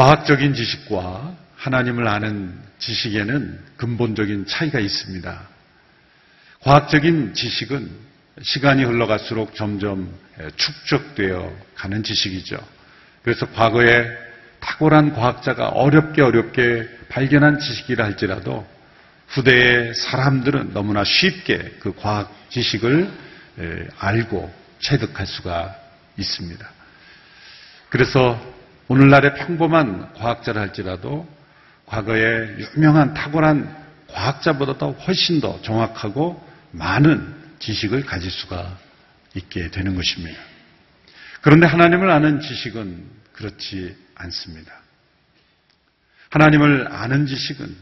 과학적인 지식과 하나님을 아는 지식에는 근본적인 차이가 있습니다. 과학적인 지식은 시간이 흘러갈수록 점점 축적되어 가는 지식이죠. 그래서 과거에 탁월한 과학자가 어렵게 어렵게 발견한 지식이라 할지라도 후대의 사람들은 너무나 쉽게 그 과학 지식을 알고 체득할 수가 있습니다. 그래서 오늘날의 평범한 과학자라 할지라도 과거에 유명한 탁월한 과학자보다도 훨씬 더 정확하고 많은 지식을 가질 수가 있게 되는 것입니다. 그런데 하나님을 아는 지식은 그렇지 않습니다. 하나님을 아는 지식은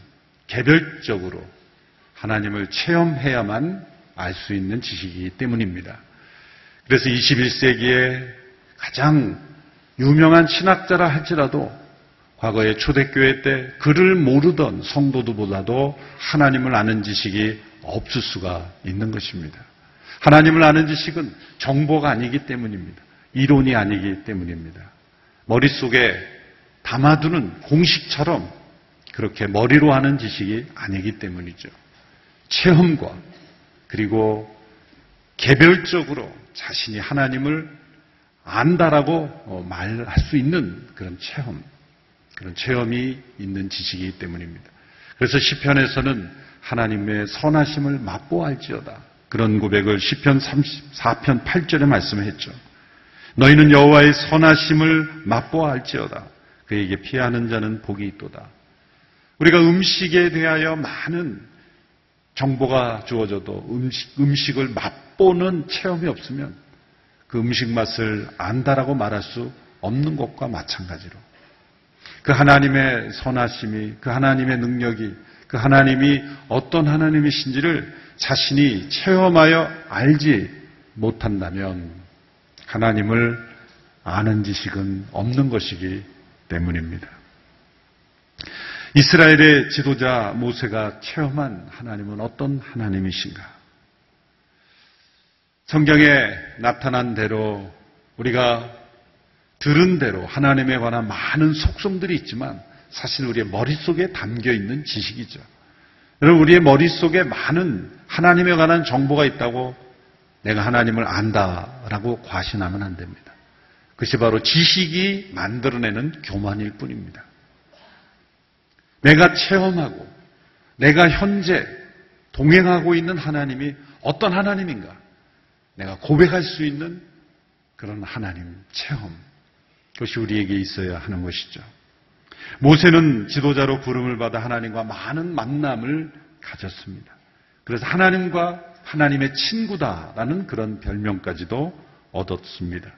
개별적으로 하나님을 체험해야만 알 수 있는 지식이기 때문입니다. 그래서 21세기에 가장 유명한 신학자라 할지라도 과거에 초대교회 때 글을 모르던 성도들보다도 하나님을 아는 지식이 없을 수가 있는 것입니다. 하나님을 아는 지식은 정보가 아니기 때문입니다. 이론이 아니기 때문입니다. 머릿속에 담아두는 공식처럼 그렇게 머리로 하는 지식이 아니기 때문이죠. 체험과 그리고 개별적으로 자신이 하나님을 안다라고 어, 말할 수 있는 그런 체험, 그런 체험이 있는 지식이기 때문입니다. 그래서 시편에서는 하나님의 선하심을 맛보알지어다. 그런 고백을 시편 34편 8절에 말씀했죠. 너희는 여호와의 선하심을 맛보알지어다. 그에게 피하는 자는 복이 있도다. 우리가 음식에 대하여 많은 정보가 주어져도 음식, 음식을 맛보는 체험이 없으면 그 음식 맛을 안다라고 말할 수 없는 것과 마찬가지로 그 하나님의 선하심이, 그 하나님의 능력이, 그 하나님이 어떤 하나님이신지를 자신이 체험하여 알지 못한다면 하나님을 아는 지식은 없는 것이기 때문입니다. 이스라엘의 지도자 모세가 체험한 하나님은 어떤 하나님이신가? 성경에 나타난 대로 우리가 들은 대로 하나님에 관한 많은 속성들이 있지만 사실 우리의 머릿속에 담겨 있는 지식이죠. 여러분, 우리의 머릿속에 많은 하나님에 관한 정보가 있다고 내가 하나님을 안다라고 과신하면 안 됩니다. 그것이 바로 지식이 만들어내는 교만일 뿐입니다. 내가 체험하고 내가 현재 동행하고 있는 하나님이 어떤 하나님인가? 내가 고백할 수 있는 그런 하나님 체험. 그것이 우리에게 있어야 하는 것이죠. 모세는 지도자로 부름을 받아 하나님과 많은 만남을 가졌습니다. 그래서 하나님과 하나님의 친구다라는 그런 별명까지도 얻었습니다.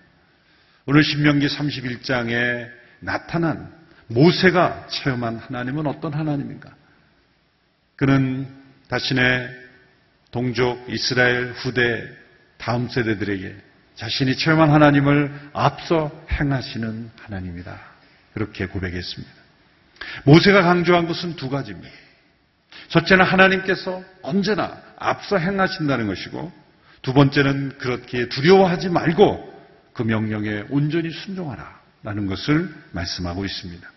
오늘 신명기 31장에 나타난 모세가 체험한 하나님은 어떤 하나님인가? 그는 자신의 동족 이스라엘 후대 다음 세대들에게 자신이 체험한 하나님을 앞서 행하시는 하나님이다. 그렇게 고백했습니다. 모세가 강조한 것은 두 가지입니다. 첫째는 하나님께서 언제나 앞서 행하신다는 것이고 두 번째는 그렇게 두려워하지 말고 그 명령에 온전히 순종하라. 라는 것을 말씀하고 있습니다.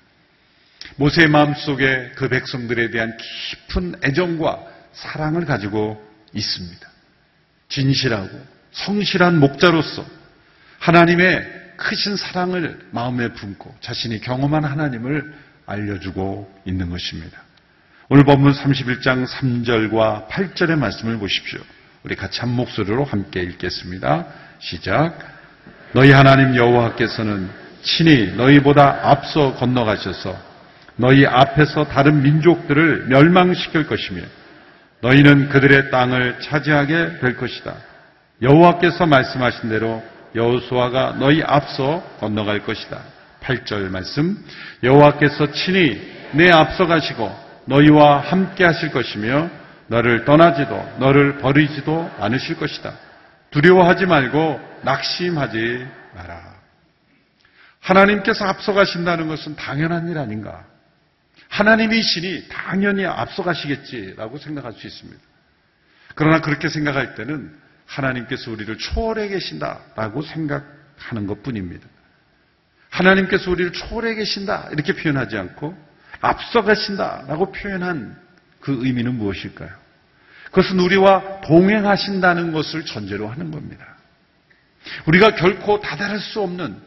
모세의 마음속에 그 백성들에 대한 깊은 애정과 사랑을 가지고 있습니다. 진실하고 성실한 목자로서 하나님의 크신 사랑을 마음에 품고 자신이 경험한 하나님을 알려주고 있는 것입니다. 오늘 본문 31장 3절과 8절의 말씀을 보십시오. 우리 같이 한 목소리로 함께 읽겠습니다. 시작. 너희 하나님 여호와께서는 친히 너희보다 앞서 건너가셔서 너희 앞에서 다른 민족들을 멸망시킬 것이며 너희는 그들의 땅을 차지하게 될 것이다. 여호와께서 말씀하신 대로 여호수아가 너희 앞서 건너갈 것이다. 8절 말씀 여호와께서 친히 내 앞서 가시고 너희와 함께 하실 것이며 너를 떠나지도 너를 버리지도 않으실 것이다. 두려워하지 말고 낙심하지 마라. 하나님께서 앞서 가신다는 것은 당연한 일 아닌가? 하나님이시니 당연히 앞서가시겠지라고 생각할 수 있습니다. 그러나 그렇게 생각할 때는 하나님께서 우리를 초월해 계신다라고 생각하는 것 뿐입니다. 하나님께서 우리를 초월해 계신다 이렇게 표현하지 않고 앞서가신다라고 표현한 그 의미는 무엇일까요? 그것은 우리와 동행하신다는 것을 전제로 하는 겁니다. 우리가 결코 다다를 수 없는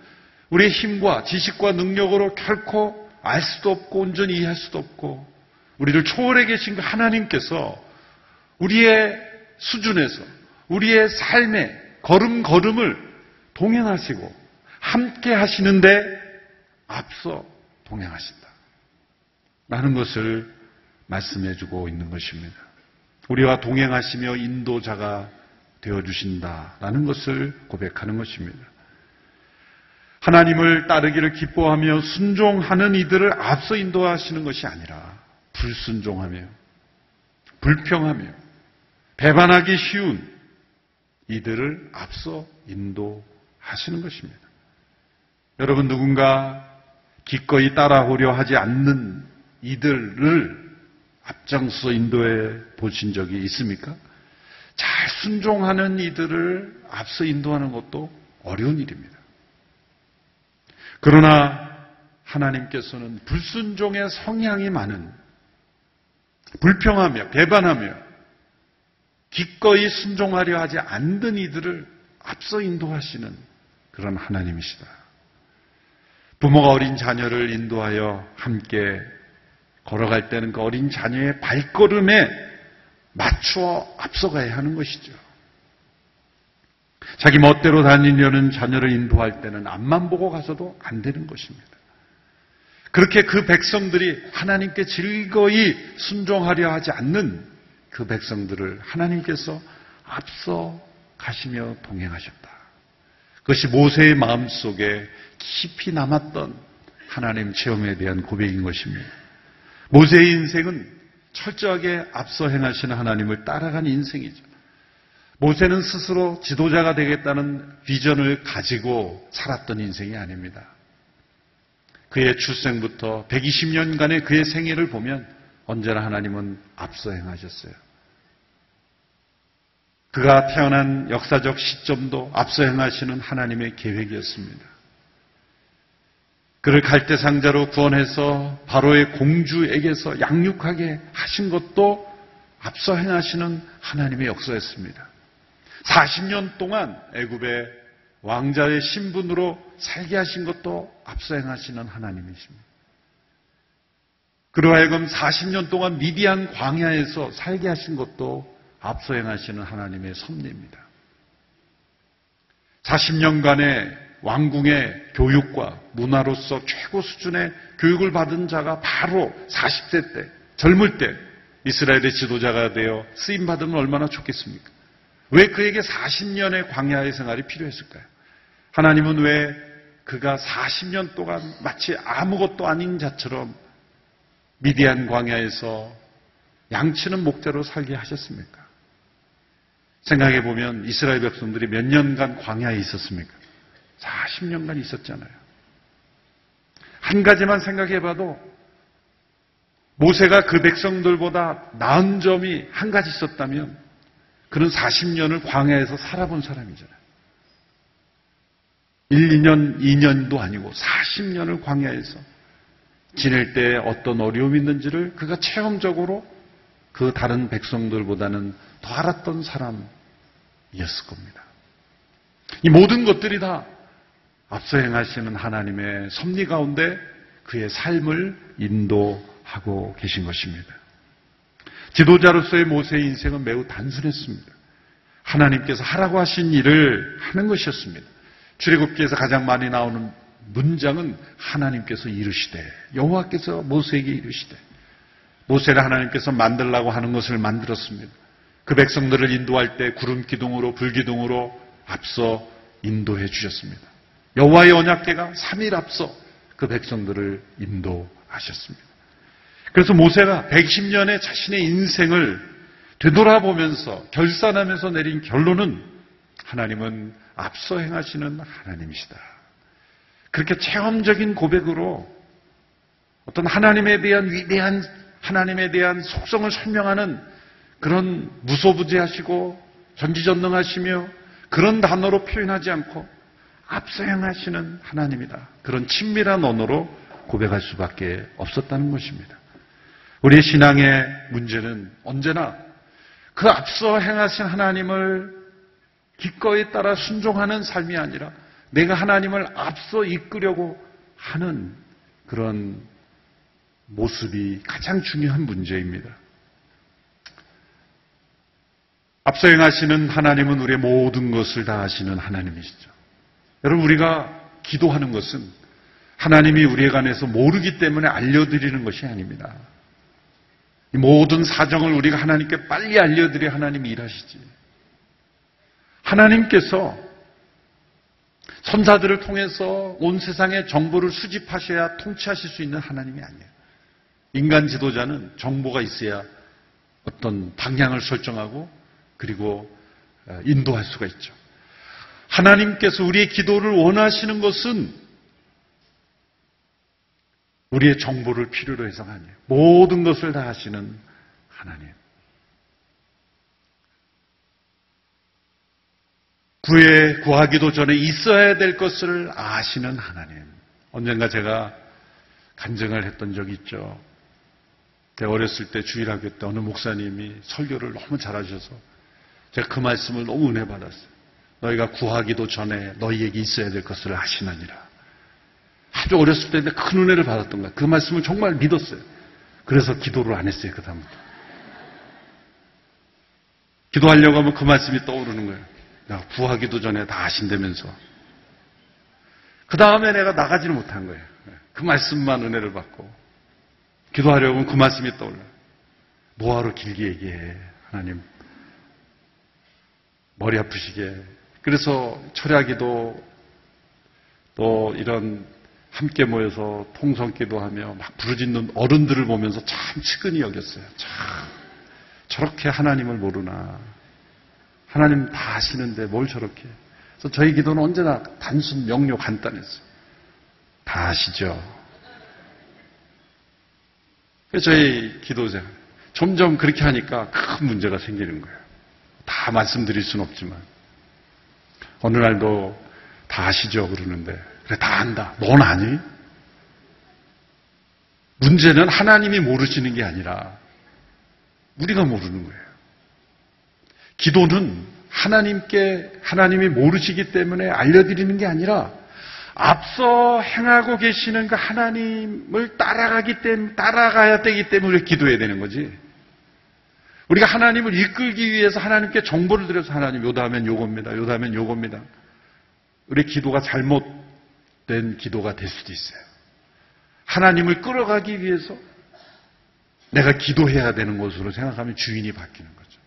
우리의 힘과 지식과 능력으로 결코 알 수도 없고 온전히 이해할 수도 없고 우리를 초월해 계신 그 하나님께서 우리의 수준에서 우리의 삶의 걸음걸음을 동행하시고 함께 하시는데 앞서 동행하신다. 라는 것을 말씀해 주고 있는 것입니다. 우리와 동행하시며 인도자가 되어 주신다라는 것을 고백하는 것입니다. 하나님을 따르기를 기뻐하며 순종하는 이들을 앞서 인도하시는 것이 아니라 불순종하며 불평하며 배반하기 쉬운 이들을 앞서 인도하시는 것입니다. 여러분 누군가 기꺼이 따라오려 하지 않는 이들을 앞장서 인도해 보신 적이 있습니까? 잘 순종하는 이들을 앞서 인도하는 것도 어려운 일입니다. 그러나 하나님께서는 불순종의 성향이 많은 불평하며 배반하며 기꺼이 순종하려 하지 않는 이들을 앞서 인도하시는 그런 하나님이시다. 부모가 어린 자녀를 인도하여 함께 걸어갈 때는 그 어린 자녀의 발걸음에 맞추어 앞서가야 하는 것이죠. 자기 멋대로 다니려는 자녀를 인도할 때는 앞만 보고 가서도 안 되는 것입니다. 그렇게 그 백성들이 하나님께 즐거이 순종하려 하지 않는 그 백성들을 하나님께서 앞서 가시며 동행하셨다. 그것이 모세의 마음 속에 깊이 남았던 하나님 체험에 대한 고백인 것입니다. 모세의 인생은 철저하게 앞서 행하시는 하나님을 따라간 인생이죠. 모세는 스스로 지도자가 되겠다는 비전을 가지고 살았던 인생이 아닙니다. 그의 출생부터 120년간의 그의 생애를 보면 언제나 하나님은 앞서 행하셨어요. 그가 태어난 역사적 시점도 앞서 행하시는 하나님의 계획이었습니다. 그를 갈대상자로 구원해서 바로의 공주에게서 양육하게 하신 것도 앞서 행하시는 하나님의 역사였습니다. 40년 동안 애굽의 왕자의 신분으로 살게 하신 것도 앞서 행하시는 하나님이십니다. 그로 하여금 40년 동안 미디안 광야에서 살게 하신 것도 앞서 행하시는 하나님의 섭리입니다. 40년간의 왕궁의 교육과 문화로서 최고 수준의 교육을 받은 자가 바로 40세 때, 젊을 때 이스라엘의 지도자가 되어 쓰임 받으면 얼마나 좋겠습니까? 왜 그에게 40년의 광야의 생활이 필요했을까요? 하나님은 왜 그가 40년 동안 마치 아무것도 아닌 자처럼 미디안 광야에서 양치는 목자로 살게 하셨습니까? 생각해 보면 이스라엘 백성들이 몇 년간 광야에 있었습니까? 40년간 있었잖아요. 한 가지만 생각해 봐도 모세가 그 백성들보다 나은 점이 한 가지 있었다면 그는 40년을 광야에서 살아본 사람이잖아요. 1, 2년, 2년도 아니고 40년을 광야에서 지낼 때 어떤 어려움이 있는지를 그가 체험적으로 그 다른 백성들보다는 더 알았던 사람 이었을 겁니다. 이 모든 것들이 다 앞서 행하시는 하나님의 섭리 가운데 그의 삶을 인도하고 계신 것입니다. 지도자로서의 모세의 인생은 매우 단순했습니다. 하나님께서 하라고 하신 일을 하는 것이었습니다. 출애굽기에서 가장 많이 나오는 문장은 하나님께서 이르시되 여호와께서 모세에게 이르시되 모세를 하나님께서 만들라고 하는 것을 만들었습니다. 그 백성들을 인도할 때 구름 기둥으로 불 기둥으로 앞서 인도해 주셨습니다. 여호와의 언약궤가 3일 앞서 그 백성들을 인도하셨습니다. 그래서 모세가 110년의 자신의 인생을 되돌아보면서 결산하면서 내린 결론은 하나님은 앞서 행하시는 하나님이시다. 그렇게 체험적인 고백으로 어떤 하나님에 대한 위대한 하나님에 대한 속성을 설명하는 그런 무소부지하시고 전지전능하시며 그런 단어로 표현하지 않고 앞서 행하시는 하나님이다. 그런 친밀한 언어로 고백할 수밖에 없었다는 것입니다. 우리의 신앙의 문제는 언제나 그 앞서 행하신 하나님을 기꺼이 따라 순종하는 삶이 아니라 내가 하나님을 앞서 이끌려고 하는 그런 모습이 가장 중요한 문제입니다. 앞서 행하시는 하나님은 우리의 모든 것을 다 하시는 하나님이시죠. 여러분, 우리가 기도하는 것은 하나님이 우리에 관해서 모르기 때문에 알려드리는 것이 아닙니다. 이 모든 사정을 우리가 하나님께 빨리 알려드려 하나님이 일하시지. 하나님께서 선사들을 통해서 온 세상의 정보를 수집하셔야 통치하실 수 있는 하나님이 아니에요. 인간 지도자는 정보가 있어야 어떤 방향을 설정하고 그리고 어, 인도할 수가 있죠. 하나님께서 우리의 기도를 원하시는 것은 우리의 정보를 필요로 해서가 아니에요. 모든 것을 다 하시는 하나님. 구해 구하기도 전에 있어야 될 것을 아시는 하나님. 언젠가 제가 간증을 했던 적이 있죠. 제가 어렸을 때 주일학교 때 어느 목사님이 설교를 너무 잘하셔서 제가 그 말씀을 너무 은혜 받았어요. 너희가 구하기도 전에 너희에게 있어야 될 것을 아시느니라. 아주 어렸을 때인데 큰 은혜를 받았던 거야. 그 말씀을 정말 믿었어요. 그래서 기도를 안 했어요, 그다음부터. 기도하려고 하면 그 말씀이 떠오르는 거예요. 야, 구하기도 전에 다 아신다면서. 그 다음에 내가 나가지를 못한 거예요. 그 말씀만 은혜를 받고. 기도하려고 하면 그 말씀이 떠올라요. 뭐하러 길게 얘기해, 하나님. 머리 아프시게. 그래서 철야기도 또 이런 함께 모여서 통성기도 하며 막 부르짖는 어른들을 보면서 참 측은히 여겼어요. 참 저렇게 하나님을 모르나. 하나님 다 아시는데 뭘 저렇게. 그래서 저희 기도는 언제나 단순 명료 간단했어요. 다 아시죠. 그래서 저희 기도자 점점 그렇게 하니까 큰 문제가 생기는 거예요. 다 말씀드릴 수는 없지만 어느 날도 다 아시죠 그러는데 그래 다 안다. 넌 아니? 문제는 하나님이 모르시는 게 아니라 우리가 모르는 거예요. 기도는 하나님께 하나님이 모르시기 때문에 알려드리는 게 아니라 앞서 행하고 계시는 그 하나님을 따라가기 때문에 따라가야 되기 때문에 기도해야 되는 거지. 우리가 하나님을 이끌기 위해서 하나님께 정보를 드려서 하나님 요다 하면 요겁니다. 요다 하면 요겁니다. 우리 기도가 잘못된 기도가 될 수도 있어요. 하나님을 끌어가기 위해서 내가 기도해야 되는 것으로 생각하면 주인이 바뀌는 거죠.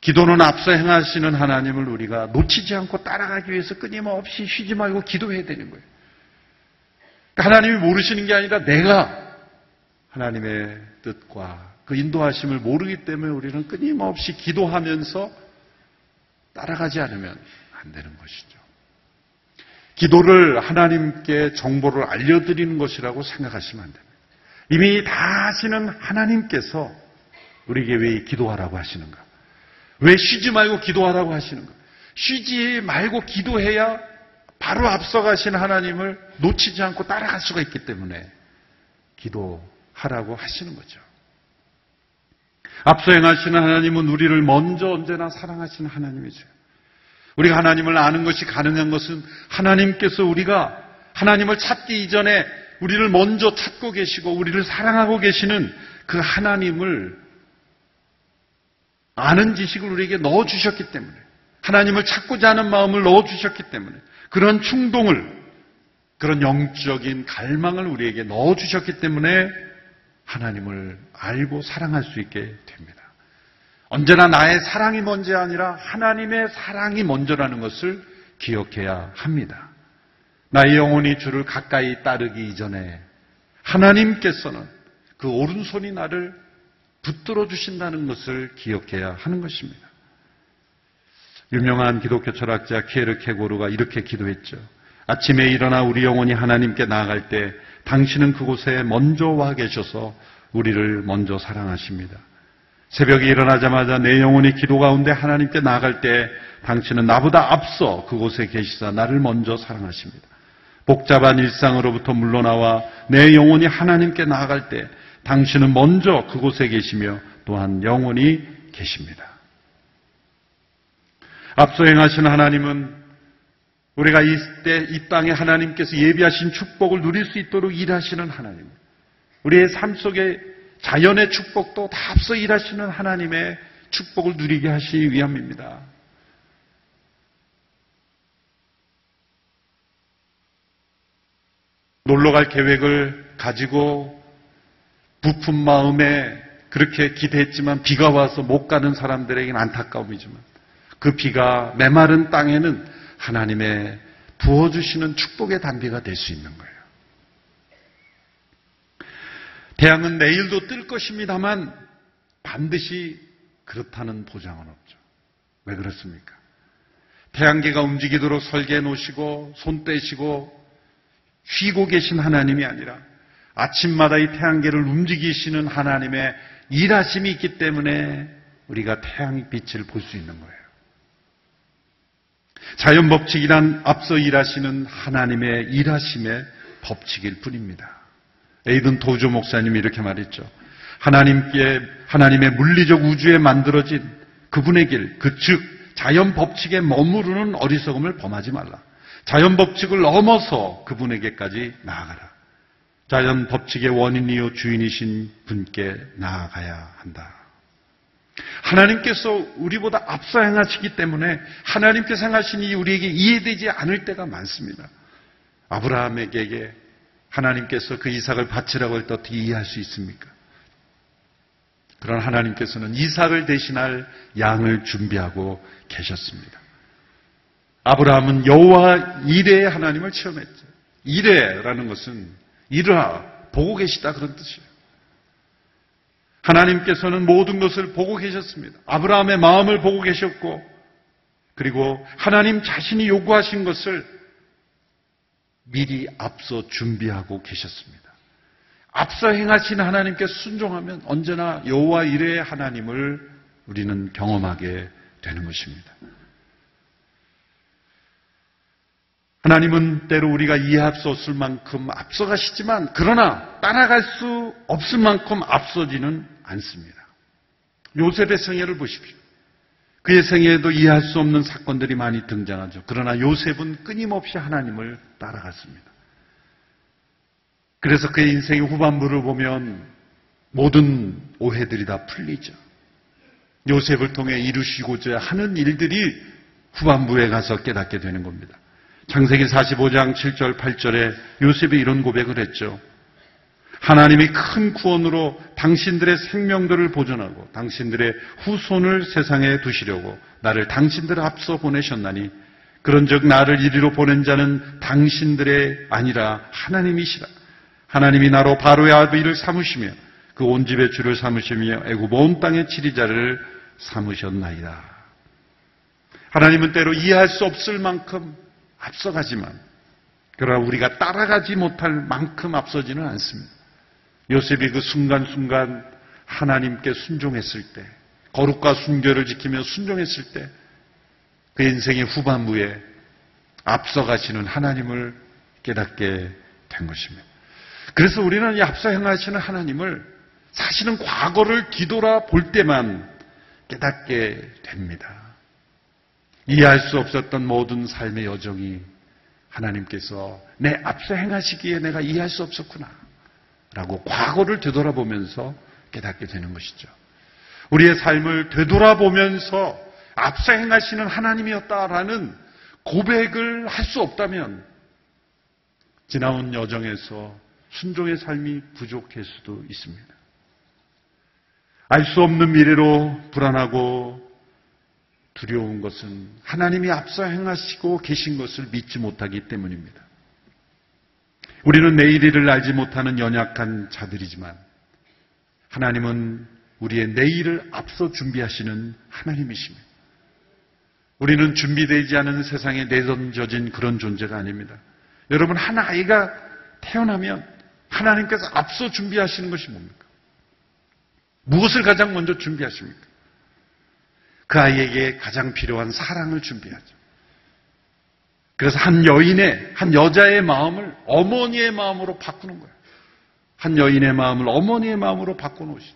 기도는 앞서 행하시는 하나님을 우리가 놓치지 않고 따라가기 위해서 끊임없이 쉬지 말고 기도해야 되는 거예요. 그러니까 하나님이 모르시는 게 아니라 내가 하나님의 뜻과 그 인도하심을 모르기 때문에 우리는 끊임없이 기도하면서 따라가지 않으면 안 되는 것이죠. 기도를 하나님께 정보를 알려드리는 것이라고 생각하시면 안 됩니다. 이미 다 아시는 하나님께서 우리에게 왜 기도하라고 하시는가? 왜 쉬지 말고 기도하라고 하시는가? 쉬지 말고 기도해야 바로 앞서가신 하나님을 놓치지 않고 따라갈 수가 있기 때문에 기도하라고 하시는 거죠. 앞서 행하시는 하나님은 우리를 먼저 언제나 사랑하시는 하나님이죠. 우리가 하나님을 아는 것이 가능한 것은 하나님께서 우리가 하나님을 찾기 이전에 우리를 먼저 찾고 계시고 우리를 사랑하고 계시는 그 하나님을 아는 지식을 우리에게 넣어주셨기 때문에 하나님을 찾고자 하는 마음을 넣어주셨기 때문에 그런 충동을 그런 영적인 갈망을 우리에게 넣어주셨기 때문에 하나님을 알고 사랑할 수 있게 됩니다. 언제나 나의 사랑이 먼저 아니라 하나님의 사랑이 먼저라는 것을 기억해야 합니다. 나의 영혼이 주를 가까이 따르기 이전에 하나님께서는 그 오른손이 나를 붙들어 주신다는 것을 기억해야 하는 것입니다. 유명한 기독교 철학자 키에르 케고르가 이렇게 기도했죠. 아침에 일어나 우리 영혼이 하나님께 나아갈 때 당신은 그곳에 먼저 와 계셔서 우리를 먼저 사랑하십니다. 새벽에 일어나자마자 내 영혼이 기도 가운데 하나님께 나아갈 때 당신은 나보다 앞서 그곳에 계시사 나를 먼저 사랑하십니다. 복잡한 일상으로부터 물러나와 내 영혼이 하나님께 나아갈 때 당신은 먼저 그곳에 계시며 또한 영원히 계십니다. 앞서 행하신 하나님은 우리가 이때 이 땅에 하나님께서 예비하신 축복을 누릴 수 있도록 일하시는 하나님. 우리의 삶 속에 자연의 축복도 다 앞서 일하시는 하나님의 축복을 누리게 하시기 위함입니다. 놀러 갈 계획을 가지고 부푼 마음에 그렇게 기대했지만 비가 와서 못 가는 사람들에게는 안타까움이지만 그 비가 메마른 땅에는 하나님의 부어주시는 축복의 단비가 될 수 있는 거예요. 태양은 내일도 뜰 것입니다만 반드시 그렇다는 보장은 없죠. 왜 그렇습니까? 태양계가 움직이도록 설계해 놓으시고 손 떼시고 쉬고 계신 하나님이 아니라 아침마다 이 태양계를 움직이시는 하나님의 일하심이 있기 때문에 우리가 태양빛을 볼 수 있는 거예요. 자연 법칙이란 앞서 일하시는 하나님의 일하심의 법칙일 뿐입니다. 에이든 도조 목사님이 이렇게 말했죠. 하나님께 하나님의 물리적 우주에 만들어진 그분의 길, 그 즉 자연 법칙에 머무르는 어리석음을 범하지 말라. 자연 법칙을 넘어서 그분에게까지 나아가라. 자연 법칙의 원인이요 주인이신 분께 나아가야 한다. 하나님께서 우리보다 앞서 행하시기 때문에 하나님께서 행하시니 우리에게 이해되지 않을 때가 많습니다. 아브라함에게 하나님께서 그 이삭을 바치라고 할 때 어떻게 이해할 수 있습니까? 그런 하나님께서는 이삭을 대신할 양을 준비하고 계셨습니다. 아브라함은 여호와 이레의 하나님을 체험했죠. 이레라는 것은 이르하 보고 계시다 그런 뜻이에요. 하나님께서는 모든 것을 보고 계셨습니다. 아브라함의 마음을 보고 계셨고 그리고 하나님 자신이 요구하신 것을 미리 앞서 준비하고 계셨습니다. 앞서 행하신 하나님께 순종하면 언제나 여호와 이레의 하나님을 우리는 경험하게 되는 것입니다. 하나님은 때로 우리가 이해할 수 없을 만큼 앞서가시지만 그러나 따라갈 수 없을 만큼 앞서지는 않습니다. 요셉의 생애를 보십시오. 그의 생애에도 이해할 수 없는 사건들이 많이 등장하죠. 그러나 요셉은 끊임없이 하나님을 따라갔습니다. 그래서 그의 인생의 후반부를 보면 모든 오해들이 다 풀리죠. 요셉을 통해 이루시고자 하는 일들이 후반부에 가서 깨닫게 되는 겁니다. 창세기 45장 7절 8절에 요셉이 이런 고백을 했죠. 하나님이 큰 구원으로 당신들의 생명들을 보존하고 당신들의 후손을 세상에 두시려고 나를 당신들 앞서 보내셨나니 그런즉 나를 이리로 보낸 자는 당신들의 아니라 하나님이시라. 하나님이 나로 바로의 아비를 삼으시며 그 온 집의 주를 삼으시며 애굽 온 땅의 치리자를 삼으셨나이다. 하나님은 때로 이해할 수 없을 만큼 앞서가지만 그러나 우리가 따라가지 못할 만큼 앞서지는 않습니다. 요셉이 그 순간순간 하나님께 순종했을 때, 거룩과 순교를 지키며 순종했을 때, 그 인생의 후반부에 앞서가시는 하나님을 깨닫게 된 것입니다. 그래서 우리는 이 앞서 행하시는 하나님을 사실은 과거를 뒤돌아 볼 때만 깨닫게 됩니다. 이해할 수 없었던 모든 삶의 여정이 하나님께서 내 앞서 행하시기에 내가 이해할 수 없었구나. 라고 과거를 되돌아보면서 깨닫게 되는 것이죠. 우리의 삶을 되돌아보면서 앞서 행하시는 하나님이었다라는 고백을 할 수 없다면 지나온 여정에서 순종의 삶이 부족할 수도 있습니다. 알 수 없는 미래로 불안하고 두려운 것은 하나님이 앞서 행하시고 계신 것을 믿지 못하기 때문입니다. 우리는 내일을 알지 못하는 연약한 자들이지만 하나님은 우리의 내일을 앞서 준비하시는 하나님이십니다. 우리는 준비되지 않은 세상에 내던져진 그런 존재가 아닙니다. 여러분, 한 아이가 태어나면 하나님께서 앞서 준비하시는 것이 뭡니까? 무엇을 가장 먼저 준비하십니까? 그 아이에게 가장 필요한 사랑을 준비하죠. 그래서 한 여인의, 한 여자의 마음을 어머니의 마음으로 바꾸는 거예요. 한 여인의 마음을 어머니의 마음으로 바꿔놓으신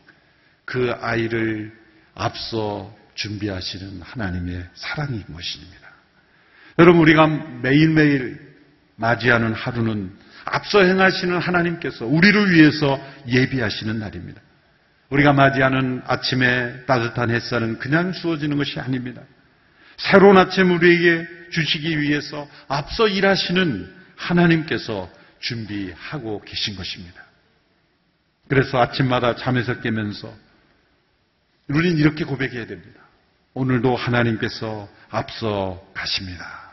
그 아이를 앞서 준비하시는 하나님의 사랑인 것입니다. 여러분, 우리가 매일매일 맞이하는 하루는 앞서 행하시는 하나님께서 우리를 위해서 예비하시는 날입니다. 우리가 맞이하는 아침에 따뜻한 햇살은 그냥 주어지는 것이 아닙니다. 새로운 아침 우리에게 주시기 위해서 앞서 일하시는 하나님께서 준비하고 계신 것입니다. 그래서 아침마다 잠에서 깨면서 우리는 이렇게 고백해야 됩니다. 오늘도 하나님께서 앞서 가십니다.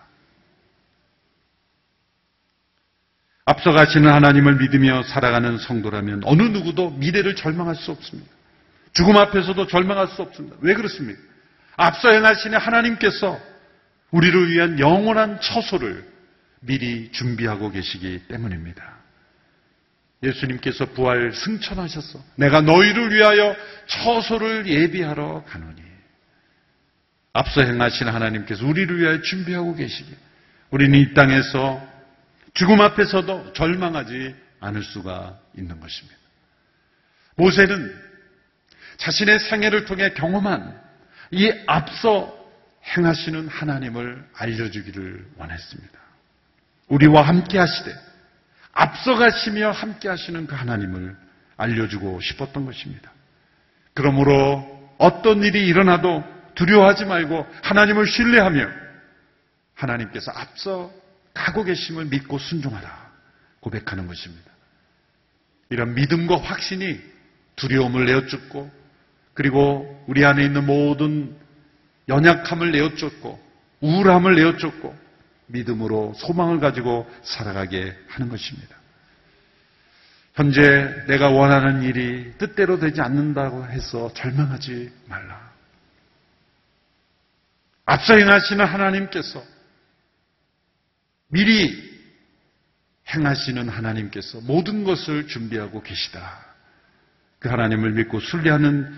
앞서 가시는 하나님을 믿으며 살아가는 성도라면 어느 누구도 미래를 절망할 수 없습니다. 죽음 앞에서도 절망할 수 없습니다. 왜 그렇습니까? 앞서 행하시는 하나님께서 우리를 위한 영원한 처소를 미리 준비하고 계시기 때문입니다. 예수님께서 부활 승천하셨어. 내가 너희를 위하여 처소를 예비하러 가노니. 앞서 행하신 하나님께서 우리를 위하여 준비하고 계시기. 우리는 이 땅에서 죽음 앞에서도 절망하지 않을 수가 있는 것입니다. 모세는 자신의 생애를 통해 경험한 이 앞서 행하시는 하나님을 알려주기를 원했습니다. 우리와 함께 하시되 앞서가시며 함께 하시는 그 하나님을 알려주고 싶었던 것입니다. 그러므로 어떤 일이 일어나도 두려워하지 말고 하나님을 신뢰하며 하나님께서 앞서 가고 계심을 믿고 순종하라 고백하는 것입니다. 이런 믿음과 확신이 두려움을 내어쫓고 그리고 우리 안에 있는 모든 연약함을 내어쫓고 우울함을 내어쫓고 믿음으로 소망을 가지고 살아가게 하는 것입니다. 현재 내가 원하는 일이 뜻대로 되지 않는다고 해서 절망하지 말라. 앞서 행하시는 하나님께서 미리 행하시는 하나님께서 모든 것을 준비하고 계시다. 그 하나님을 믿고 순례하는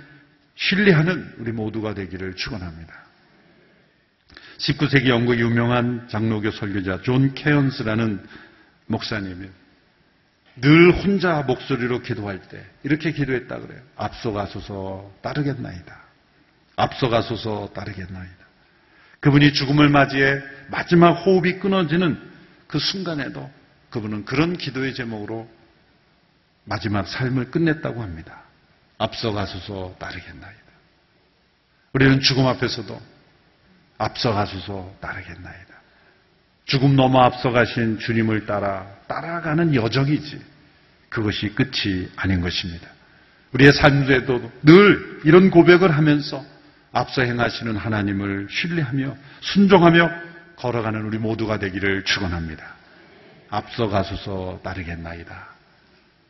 신뢰하는 우리 모두가 되기를 축원합니다. 19세기 영국 유명한 장로교 설교자 존 케언스라는 목사님이 늘 혼자 목소리로 기도할 때 이렇게 기도했다 그래요. 앞서가소서 따르겠나이다. 앞서가소서 따르겠나이다. 그분이 죽음을 맞이해 마지막 호흡이 끊어지는 그 순간에도 그분은 그런 기도의 제목으로 마지막 삶을 끝냈다고 합니다. 앞서가소서 따르겠나이다. 우리는 죽음 앞에서도 앞서가소서 따르겠나이다. 죽음 넘어 앞서가신 주님을 따라 따라가는 여정이지 그것이 끝이 아닌 것입니다. 우리의 삶에도 늘 이런 고백을 하면서 앞서 행하시는 하나님을 신뢰하며 순종하며 걸어가는 우리 모두가 되기를 축원합니다. 앞서 가소서 따르겠나이다.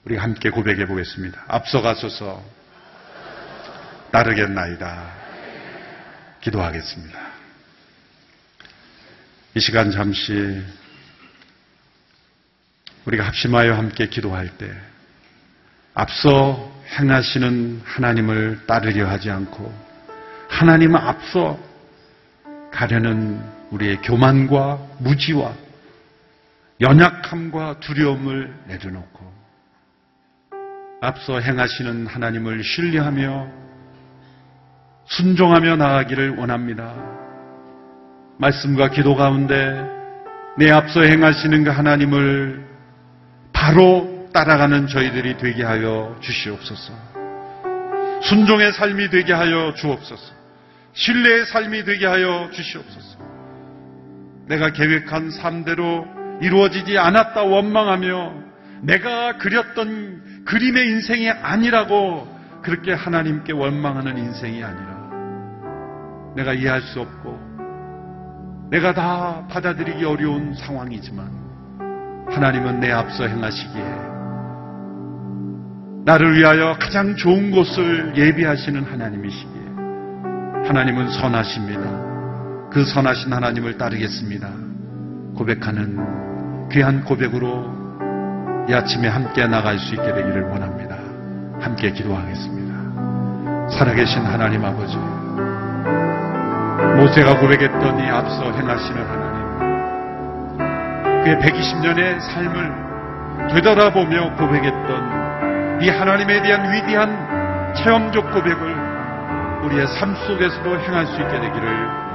우리 함께 고백해 보겠습니다. 앞서 가소서 따르겠나이다. 기도하겠습니다. 이 시간 잠시 우리가 합심하여 함께 기도할 때 앞서 행하시는 하나님을 따르려 하지 않고 하나님 앞서 가려는 우리의 교만과 무지와 연약함과 두려움을 내려놓고 앞서 행하시는 하나님을 신뢰하며 순종하며 나아가기를 원합니다. 말씀과 기도 가운데 내 앞서 행하시는 그 하나님을 바로 따라가는 저희들이 되게 하여 주시옵소서. 순종의 삶이 되게 하여 주옵소서. 신뢰의 삶이 되게 하여 주시옵소서. 내가 계획한 삶대로 이루어지지 않았다 원망하며 내가 그렸던 그림의 인생이 아니라고 그렇게 하나님께 원망하는 인생이 아니라 내가 이해할 수 없고 내가 다 받아들이기 어려운 상황이지만 하나님은 내 앞서 행하시기에 나를 위하여 가장 좋은 곳을 예비하시는 하나님이시기에 하나님은 선하십니다. 그 선하신 하나님을 따르겠습니다. 고백하는 귀한 고백으로 이 아침에 함께 나갈 수 있게 되기를 원합니다. 함께 기도하겠습니다. 살아계신 하나님 아버지. 모세가 고백했던 이 앞서 행하시는 하나님. 그의 120년의 삶을 되돌아보며 고백했던 이 하나님에 대한 위대한 체험적 고백을 우리의 삶 속에서도 행할 수 있게 되기를.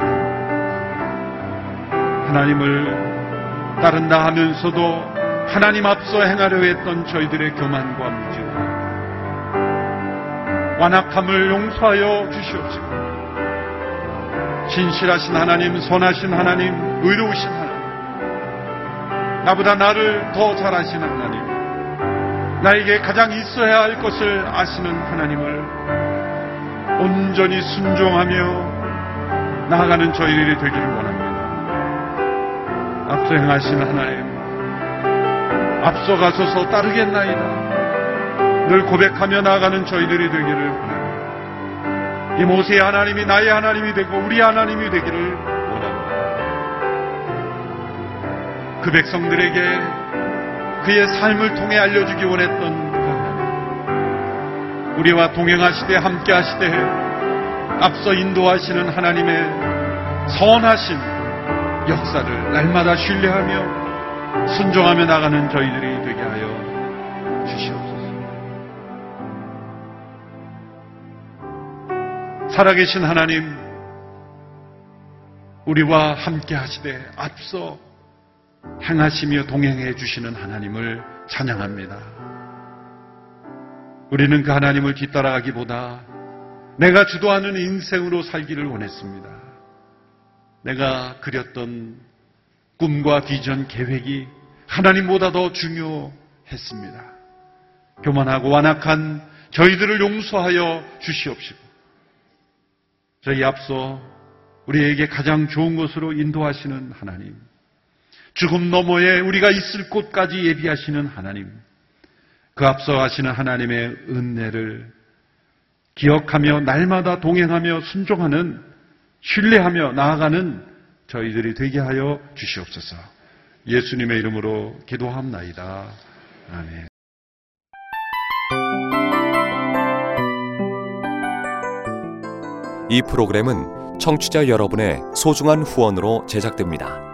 하나님을 따른다 하면서도 하나님 앞서 행하려 했던 저희들의 교만과 무지와 완악함을 용서하여 주시옵시고 진실하신 하나님, 선하신 하나님, 의로우신 하나님 나보다 나를 더 잘하시는 하나님 나에게 가장 있어야 할 것을 아시는 하나님을 온전히 순종하며 나아가는 저희들이 되기를 원합니다. 앞서 행하신 하나님 앞서 가소서 따르겠나이다. 늘 고백하며 나아가는 저희들이 되기를 원합니다. 이 모세의 하나님이 나의 하나님이 되고 우리 하나님이 되기를 원합니다. 그 백성들에게 그의 삶을 통해 알려주기 원했던. 우리와 동행하시되 함께 하시되 앞서 인도하시는 하나님의 선하신 역사를 날마다 신뢰하며 순종하며 나가는 저희들이 되게 하여 주시옵소서. 살아계신 하나님, 우리와 함께 하시되 앞서 행하시며 동행해 주시는 하나님을 찬양합니다. 우리는 그 하나님을 뒤따라가기보다 내가 주도하는 인생으로 살기를 원했습니다. 내가 그렸던 꿈과 비전, 계획이 하나님보다 더 중요했습니다. 교만하고 완악한 저희들을 용서하여 주시옵시고, 저희 앞서 우리에게 가장 좋은 곳으로 인도하시는 하나님, 죽음 너머에 우리가 있을 곳까지 예비하시는 하나님, 그 앞서 하시는 하나님의 은혜를 기억하며 날마다 동행하며 순종하는 신뢰하며 나아가는 저희들이 되게 하여 주시옵소서. 예수님의 이름으로 기도합나이다. 아멘. 이 프로그램은 청취자 여러분의 소중한 후원으로 제작됩니다.